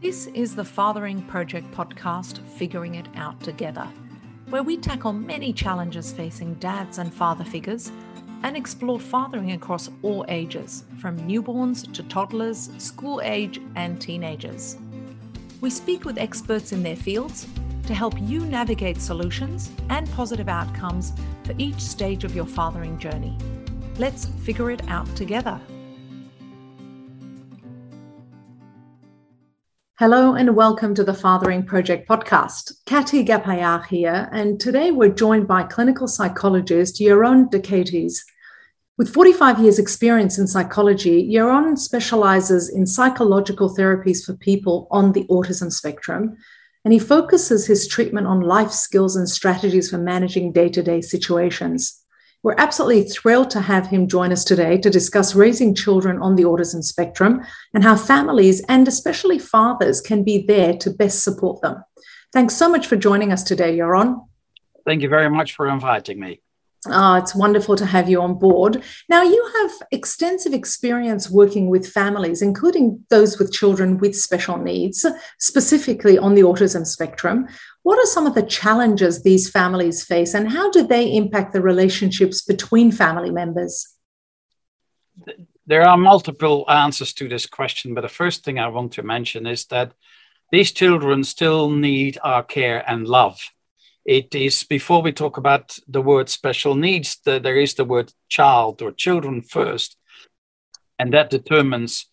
This is the Fathering Project podcast, Figuring It Out Together, where we tackle many challenges facing dads and father figures and explore fathering across all ages, from newborns to toddlers, school age, and teenagers. We speak with experts in their fields to help you navigate solutions and positive outcomes for each stage of your fathering journey. Let's figure it out together. Hello and welcome to the Fathering Project podcast. Kati Gapayar here, and today we're joined by clinical psychologist Jeroen Decates. With 45 years' experience in psychology, Jeroen specializes in psychological therapies for people on the autism spectrum, and he focuses his treatment on life skills and strategies for managing day to day situations. We're absolutely thrilled to have him join us today to discuss raising children on the autism spectrum and how families and especially fathers can be there to best support them. Thanks so much for joining us today, Jeroen. Thank you very much for inviting me. Oh, it's wonderful to have you on board. Now, you have extensive experience working with families, including those with children with special needs, specifically on the autism spectrum. What are some of the challenges these families face, and how do they impact the relationships between family members? There are multiple answers to this question, but the first thing I want to mention is that these children still need our care and love it is before we talk about the word special needs, the, there is the word child or children first, and that determines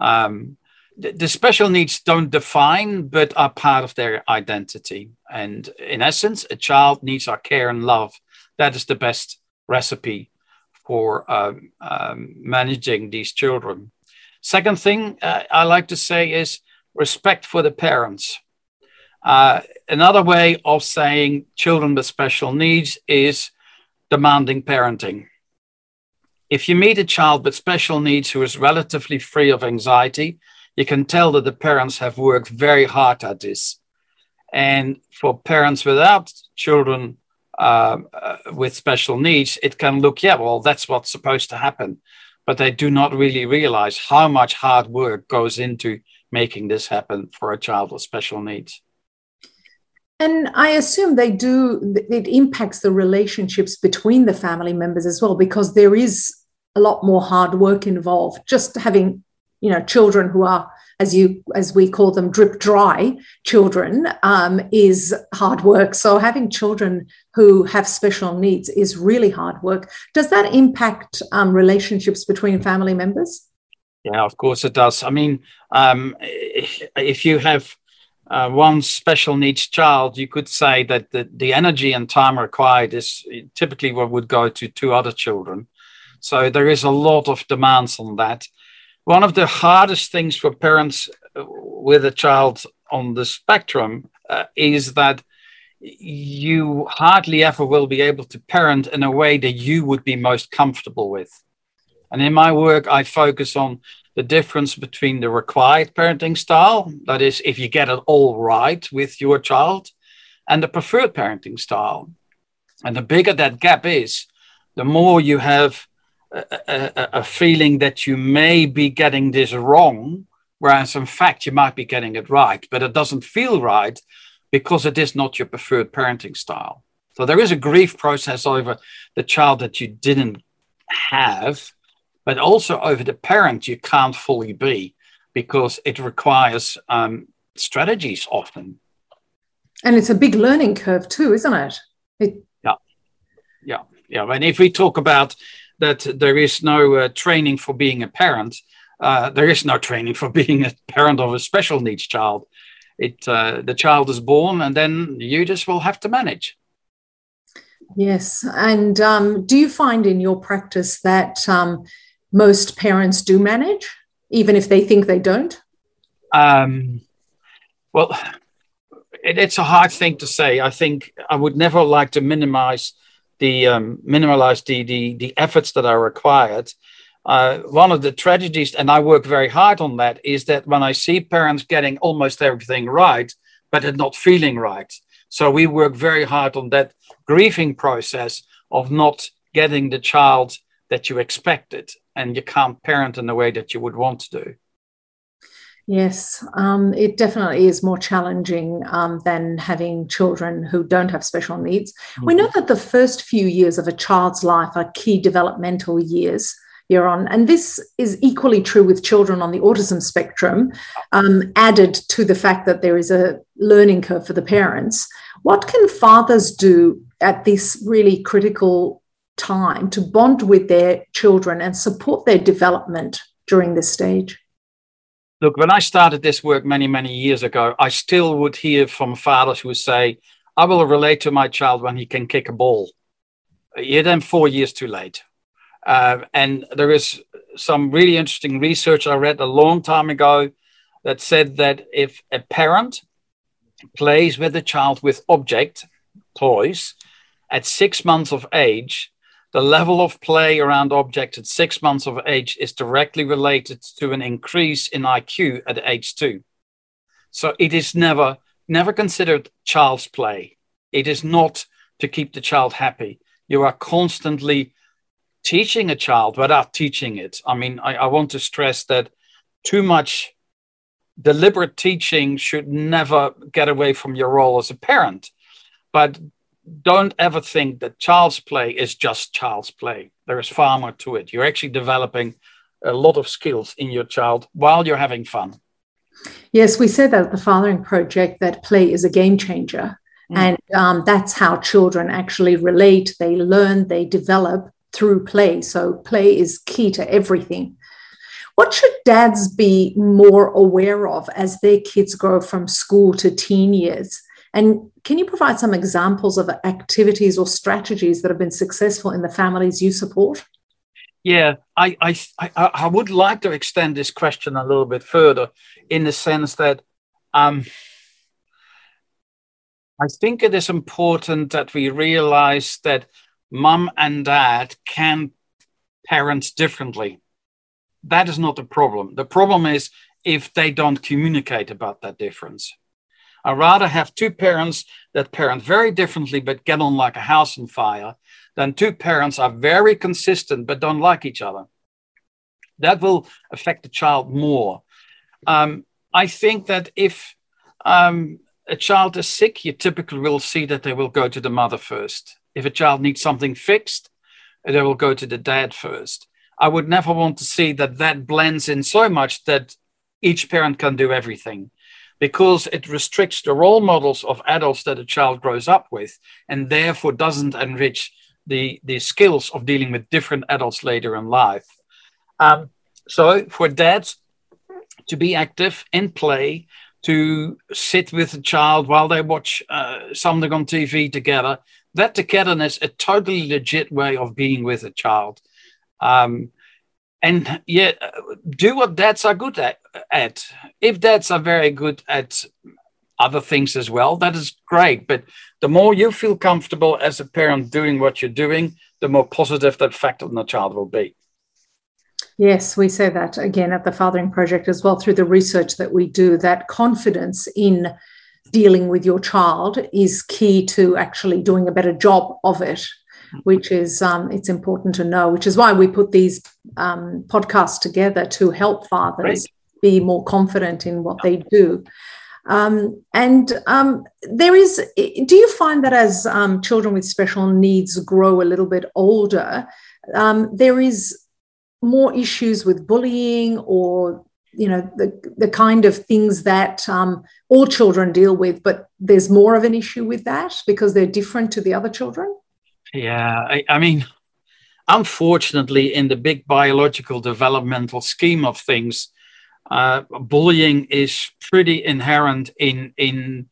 um, the, the, special needs don't define, but are part of their identity. And in essence, a child needs our care and love. That is the best recipe for um, um, managing these children. Second thing uh, I like to say is respect for the parents. Uh, another way of saying children with special needs is demanding parenting. If you meet a child with special needs who is relatively free of anxiety, you can tell that the parents have worked very hard at this. And for parents without children uh, uh, with special needs, it can look, yeah, well, that's what's supposed to happen. But they do not really realize how much hard work goes into making this happen for a child with special needs. And I assume they do, it impacts the relationships between the family members as well, because there is a lot more hard work involved. Just having, you know, children who are, as you, as we call them, drip dry children um, is hard work. So having children who have special needs is really hard work. Does that impact um, relationships between family members? Yeah, of course it does. I mean, um, if you have uh, one special needs child, you could say that the, the energy and time required is typically what would go to two other children. So there is a lot of demands on that. One of the hardest things for parents uh, with a child on the spectrum uh, is that you hardly ever will be able to parent in a way that you would be most comfortable with. And in my work, I focus on the difference between the required parenting style, that is, if you get it all right with your child, and the preferred parenting style. And the bigger that gap is, the more you have a, a, a, feeling that you may be getting this wrong, whereas in fact you might be getting it right, but it doesn't feel right because it is not your preferred parenting style. So there is a grief process over the child that you didn't have but also over the parent you can't fully be because it requires um, strategies often. And it's a big learning curve too isn't it? it yeah. Yeah. Yeah. And if we talk about that there is no uh, training for being a parent uh, there is no training for being a parent of a special needs child. It uh, the child is born and then you just will have to manage. Yes. And um, do you find in your practice that um, most parents do manage, even if they think they don't? Um, well, it, it's a hard thing to say. I think I would never like to minimize the um, the, the the efforts that are required. Uh, one of the tragedies, and I work very hard on that, is that when I see parents getting almost everything right, but it not feeling right. So we work very hard on that grieving process of not getting the child that you expected and you can't parent in the way that you would want to do. Yes, um, it definitely is more challenging um, than having children who don't have special needs. Mm-hmm. We know that the first few years of a child's life are key developmental years. Jeroen, and this is equally true with children on the autism spectrum, um, added to the fact that there is a learning curve for the parents. What can fathers do at this really critical time to bond with their children and support their development during this stage? Look, when I started this work many, many years ago, I still would hear from fathers who would say, I will relate to my child when he can kick a ball. You're then four years too late. Uh, and there is some really interesting research I read a long time ago that said that if a parent plays with a child with object toys at six months of age, the level of play around objects at six months of age is directly related to an increase in IQ at age two. So it is never, never considered child's play. It is not to keep the child happy. You are constantly teaching a child without teaching it. I mean, I, I want to stress that too much deliberate teaching should never get away from your role as a parent. But don't ever think that child's play is just child's play. There is far more to it. You're actually developing a lot of skills in your child while you're having fun. Yes, we said that at the Fathering Project that play is a game changer. Mm. And um, that's how children actually relate, they learn, they develop through play. So, play is key to everything. What should dads be more aware of as their kids grow from school to teen years? And can you provide some examples of activities or strategies that have been successful in the families you support? Yeah, I, I, I, would like to extend this question a little bit further in the sense that um, I think it is important that we realize that mom and dad can parent differently. That is not the problem. The problem is if they don't communicate about that difference. I'd rather have two parents that parent very differently but get on like a house on fire than two parents are very consistent but don't like each other. That will affect the child more. Um, I think that if um, a child is sick, you typically will see that they will go to the mother first. If a child needs something fixed, they will go to the dad first. I would never want to see that that blends in so much that each parent can do everything because it restricts the role models of adults that a child grows up with and therefore doesn't enrich the, the skills of dealing with different adults later in life. Um, so for dads to be active in play, to sit with a child while they watch uh, something on TV together, that togetherness is a totally legit way of being with a child. Um, and yeah, do what dads are good at, at. If dads are very good at other things as well, that is great. But the more you feel comfortable as a parent doing what you're doing, the more positive that effect on the child will be. Yes, we say that again at the Fathering Project as well through the research that we do, that confidence in dealing with your child is key to actually doing a better job of it which is um, it's important to know, which is why we put these um, podcasts together to help fathers be more confident in what they do. Um, and um, there is, do you find that as um, children with special needs grow a little bit older, um, there is more issues with bullying or you know the the kind of things that um, all children deal with, but there's more of an issue with that because they're different to the other children. Yeah, I, I mean, unfortunately, in the big biological developmental scheme of things, uh, bullying is pretty inherent in in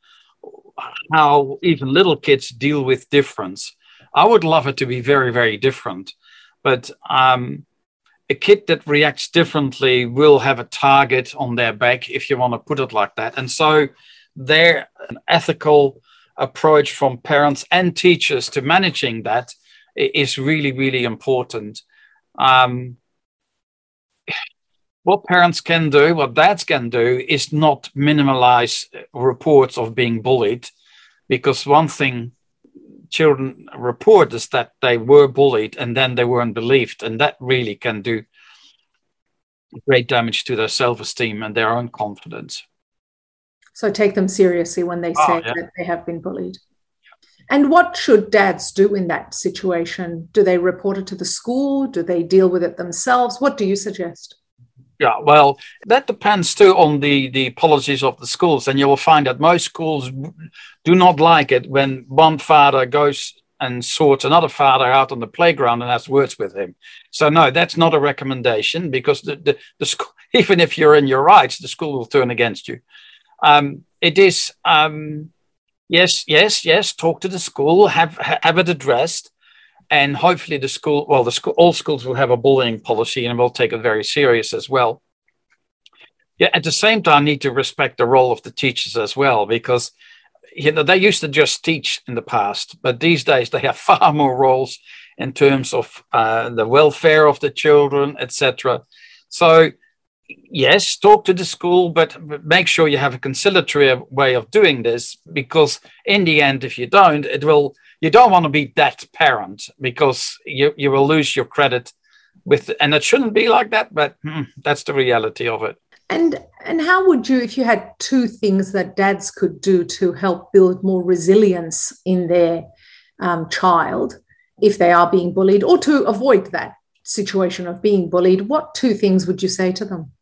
how even little kids deal with difference. I would love it to be very, very different, but um, a kid that reacts differently will have a target on their back, if you want to put it like that. And so, their ethical approach from parents and teachers to managing that is really, really important. Um, what parents can do, what dads can do, is not minimalize reports of being bullied, because one thing children report is that they were bullied and then they weren't believed, and that really can do great damage to their self-esteem and their own confidence. So take them seriously when they oh, say yeah. that they have been bullied. And what should dads do in that situation? Do they report it to the school? Do they deal with it themselves? What do you suggest? Yeah, well, that depends too on the, the policies of the schools. And you will find that most schools do not like it when one father goes and sorts another father out on the playground and has words with him. So no, that's not a recommendation because the, the, the school, even if you're in your rights, the school will turn against you. Um, it is um, yes, yes, yes. Talk to the school, have have it addressed, and hopefully the school. Well, the school, all schools will have a bullying policy and will take it very serious as well. Yeah, at the same time, need to respect the role of the teachers as well because you know, they used to just teach in the past, but these days they have far more roles in terms of uh, the welfare of the children, etc. So, yes, talk to the school, but make sure you have a conciliatory way of doing this, because in the end, if you don't, it will. You don't want to be that parent because you you will lose your credit with, and it shouldn't be like that, but hmm, that's the reality of it. And and how would you, if you had two things that dads could do to help build more resilience in their um, child if they are being bullied, or to avoid that situation of being bullied, what two things would you say to them?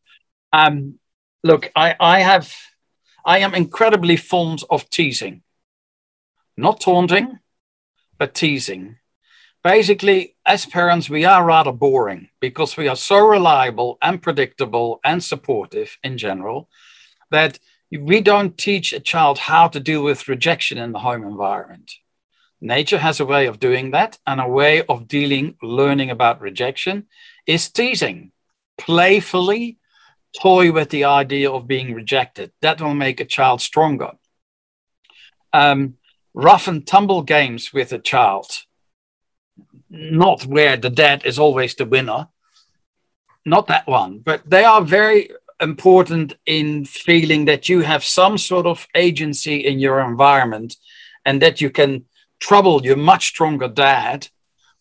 Um, look, I, I have, I am incredibly fond of teasing, not taunting, but teasing basically, as parents, we are rather boring because we are so reliable and predictable and supportive in general that we don't teach a child how to deal with rejection in the home environment. Nature has a way of doing that, and a way of dealing, learning about rejection is teasing, playfully toy with the idea of being rejected. That will make a child stronger. Um, rough and tumble games with a child not where the dad is always the winner, not that one, but they are very important in feeling that you have some sort of agency in your environment and that you can trouble your much stronger dad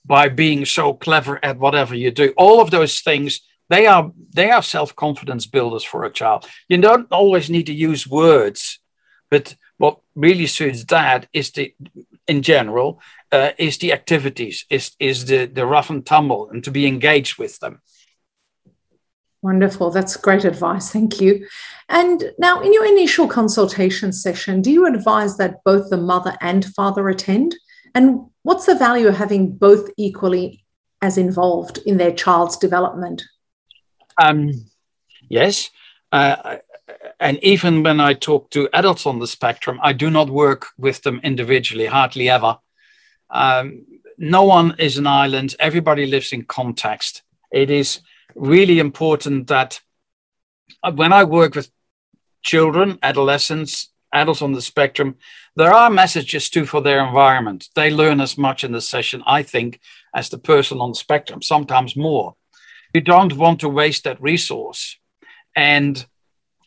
by being so clever at whatever you do all of those things they are they are self-confidence builders for a child you don't always need to use words but what really suits dad is the in general uh, is the activities, is is the the rough and tumble, and to be engaged with them. Wonderful. That's great advice. Thank you. And now, in your initial consultation session, do you advise that both the mother and father attend? And what's the value of having both equally as involved in their child's development? Um, yes. Uh, and even when I talk to adults on the spectrum, I do not work with them individually, hardly ever. Um, no one is an island. Everybody lives in context. It is really important that uh, when I work with children, adolescents, adults on the spectrum, there are messages too for their environment. They learn as much in the session, I think, as the person on the spectrum, sometimes more. You don't want to waste that resource. And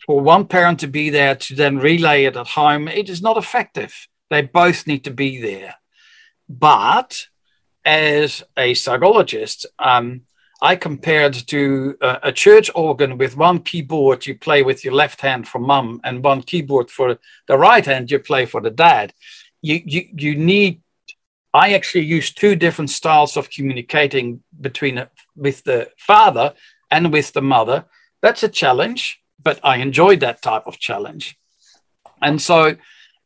for one parent to be there to then relay it at home, it is not effective. They both need to be there. But as a psychologist, um, I compared to a, a, church organ with one keyboard you play with your left hand for mum and one keyboard for the right hand you play for the dad. You, you, you need, I actually use two different styles of communicating between with the father and with the mother. That's a challenge, but I enjoy that type of challenge. And so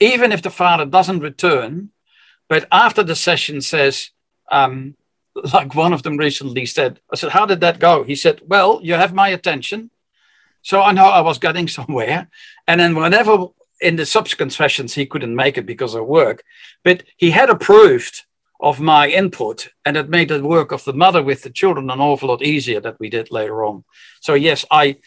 even if the father doesn't return, but after the session says, um, like one of them recently said, I said, How did that go? He said, Well, you have my attention. So I know I was getting somewhere. And then whenever in the subsequent sessions he couldn't make it because of work, but he had approved of my input and it made the work of the mother with the children an awful lot easier that we did later on. So yes, I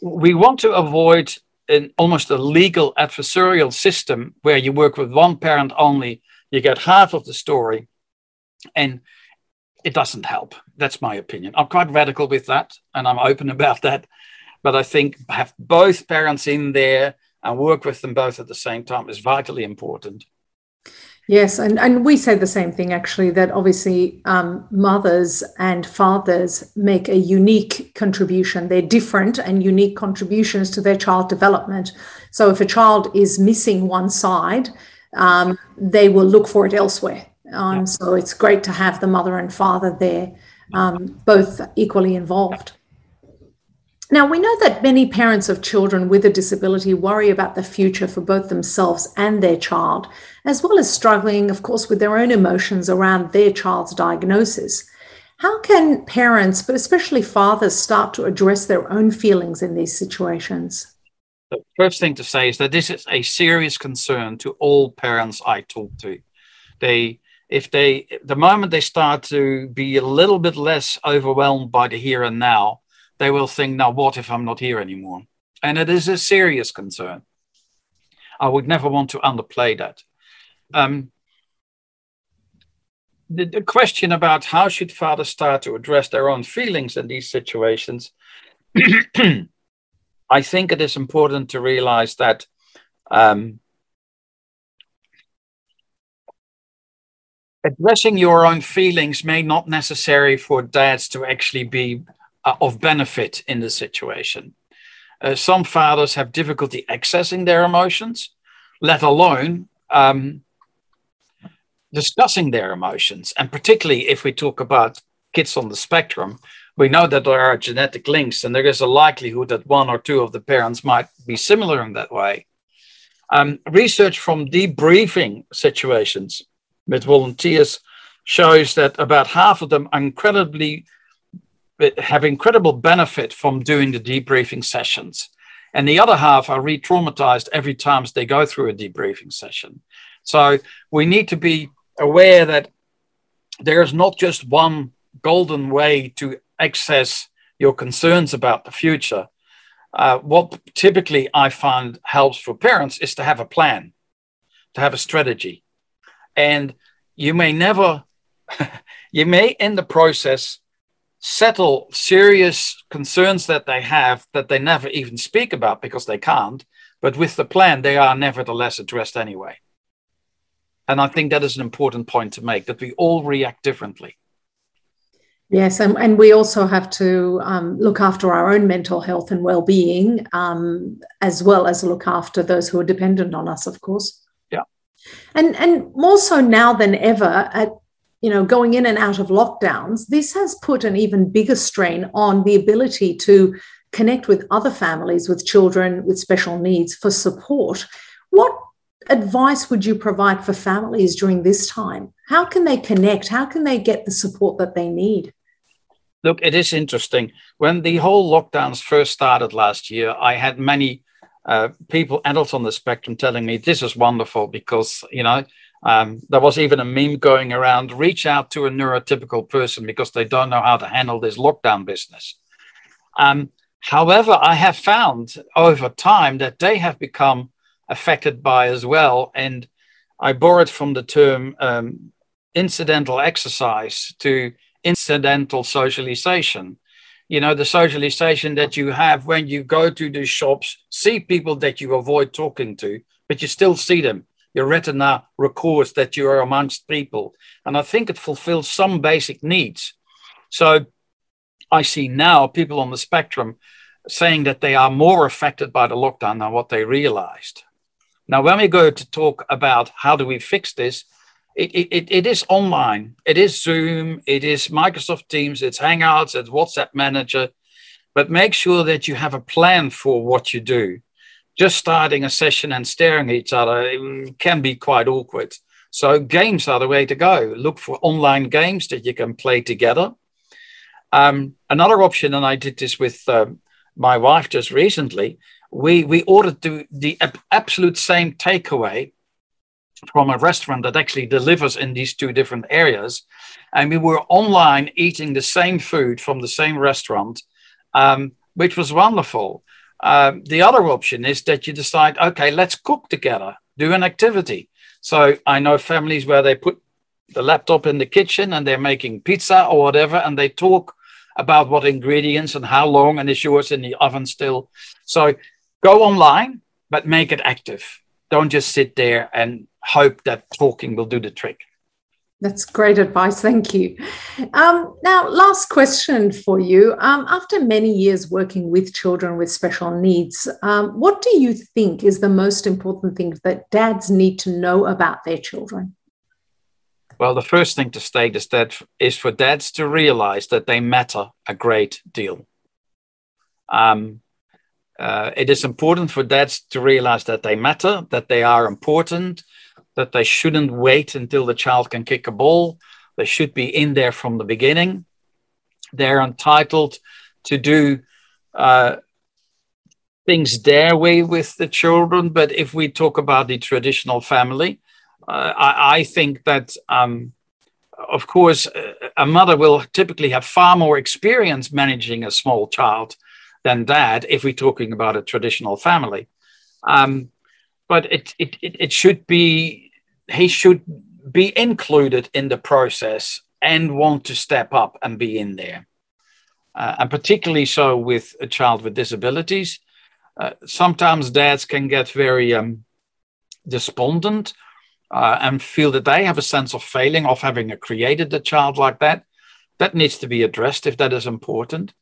we want to avoid an almost a legal adversarial system where you work with one parent only, you get half of the story, and it doesn't help. That's my opinion. I'm quite radical with that, and I'm open about that. But I think have both parents in there and work with them both at the same time is vitally important. Yes, and, and we say the same thing actually that obviously um, mothers and fathers make a unique contribution. They're different and unique contributions to their child development. So if a child is missing one side, um, they will look for it elsewhere. Um, yeah. So it's great to have the mother and father there, um, both equally involved. Now, we know that many parents of children with a disability worry about the future for both themselves and their child, as well as struggling, of course, with their own emotions around their child's diagnosis. How can parents, but especially fathers, start to address their own feelings in these situations? The first thing to say is that this is a serious concern to all parents I talk to. They, if they, the moment they start to be a little bit less overwhelmed by the here and now, they will think, now what if I'm not here anymore? And it is a serious concern. I would never want to underplay that. Um, the, the, question about how should fathers start to address their own feelings in these situations, I think it is important to realize that um, addressing your own feelings may not necessary for dads to actually be of benefit in the situation. Uh, some fathers have difficulty accessing their emotions, let alone um, discussing their emotions. And particularly if we talk about kids on the spectrum, we know that there are genetic links, and there is a likelihood that one or two of the parents might be similar in that way. Um, research from debriefing situations with volunteers shows that about half of them are incredibly have incredible benefit from doing the debriefing sessions. And the other half are re traumatized every time they go through a debriefing session. So we need to be aware that there is not just one golden way to access your concerns about the future. Uh, what typically I find helps for parents is to have a plan, to have a strategy. And you may never, you may in the process settle serious concerns that they have that they never even speak about because they can't. But with the plan, they are nevertheless addressed anyway. And I think that is an important point to make that we all react differently. Yes, and, and we also have to um, look after our own mental health and well being, um, as well as look after those who are dependent on us, of course. Yeah. And, and more so now than ever, at you know, going in and out of lockdowns, this has put an even bigger strain on the ability to connect with other families with children with special needs for support. What advice would you provide for families during this time? How can they connect? How can they get the support that they need? Look, it is interesting. When the whole lockdowns first started last year, I had many uh, people, adults on the spectrum, telling me this is wonderful because, you know, um, there was even a meme going around reach out to a neurotypical person because they don't know how to handle this lockdown business. Um, however, I have found over time that they have become affected by as well. And I borrowed from the term um, incidental exercise to incidental socialization. You know, the socialization that you have when you go to the shops, see people that you avoid talking to, but you still see them your retina records that you are amongst people. And I think it fulfills some basic needs. So I see now people on the spectrum saying that they are more affected by the lockdown than what they realized. Now, when we go to talk about how do we fix this, it, it, it is online. It is Zoom, it is Microsoft Teams, it's Hangouts, it's WhatsApp Manager. But make sure that you have a plan for what you do just starting a session and staring at each other can be quite awkward. So games are the way to go. Look for online games that you can play together. Um, another option, and I did this with um, my wife just recently. We we ordered the, the absolute same takeaway from a restaurant that actually delivers in these two different areas, and we were online eating the same food from the same restaurant, um, which was wonderful. Um, the other option is that you decide, okay, let's cook together, do an activity. So I know families where they put the laptop in the kitchen and they're making pizza or whatever, and they talk about what ingredients and how long, and is yours in the oven still. So go online, but make it active. don't just sit there and hope that talking will do the trick. That's great advice. Thank you. Um, now, last question for you. Um, after many years working with children with special needs, um, what do you think is the most important thing that dads need to know about their children? Well, the first thing to state is that is for dads to realize that they matter a great deal. Um, uh, it is important for dads to realize that they matter, that they are important, that they shouldn't wait until the child can kick a ball. They should be in there from the beginning. They're entitled to do uh, things their way with the children. But if we talk about the traditional family, uh, I, I, think that, um, of course, a mother will typically have far more experience managing a small child than dad if we're talking about a traditional family. Um, but it, it, it should be, he should be included in the process and want to step up and be in there. Uh, and particularly so with a child with disabilities. Uh, sometimes dads can get very um, despondent uh, and feel that they have a sense of failing of having created a child like that. That needs to be addressed if that is important.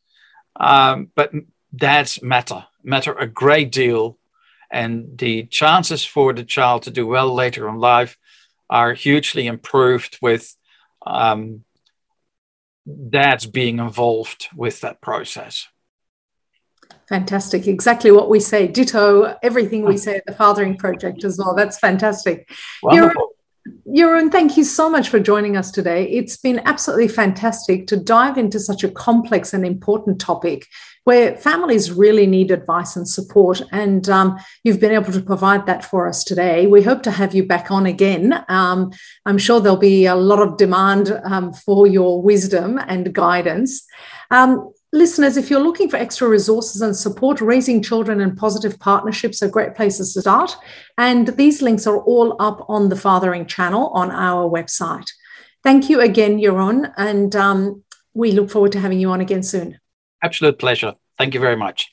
Um, but dads matter, matter a great deal. And the chances for the child to do well later in life are hugely improved with um, dads being involved with that process. Fantastic. Exactly what we say. Ditto everything we say at the Fathering Project as well. That's fantastic. Wonderful. Jeroen, thank you so much for joining us today. It's been absolutely fantastic to dive into such a complex and important topic where families really need advice and support. And um, you've been able to provide that for us today. We hope to have you back on again. Um, I'm sure there'll be a lot of demand um, for your wisdom and guidance. Listeners, if you're looking for extra resources and support, raising children and positive partnerships are great places to start. And these links are all up on the Fathering channel on our website. Thank you again, Jeroen, and um, we look forward to having you on again soon. Absolute pleasure. Thank you very much.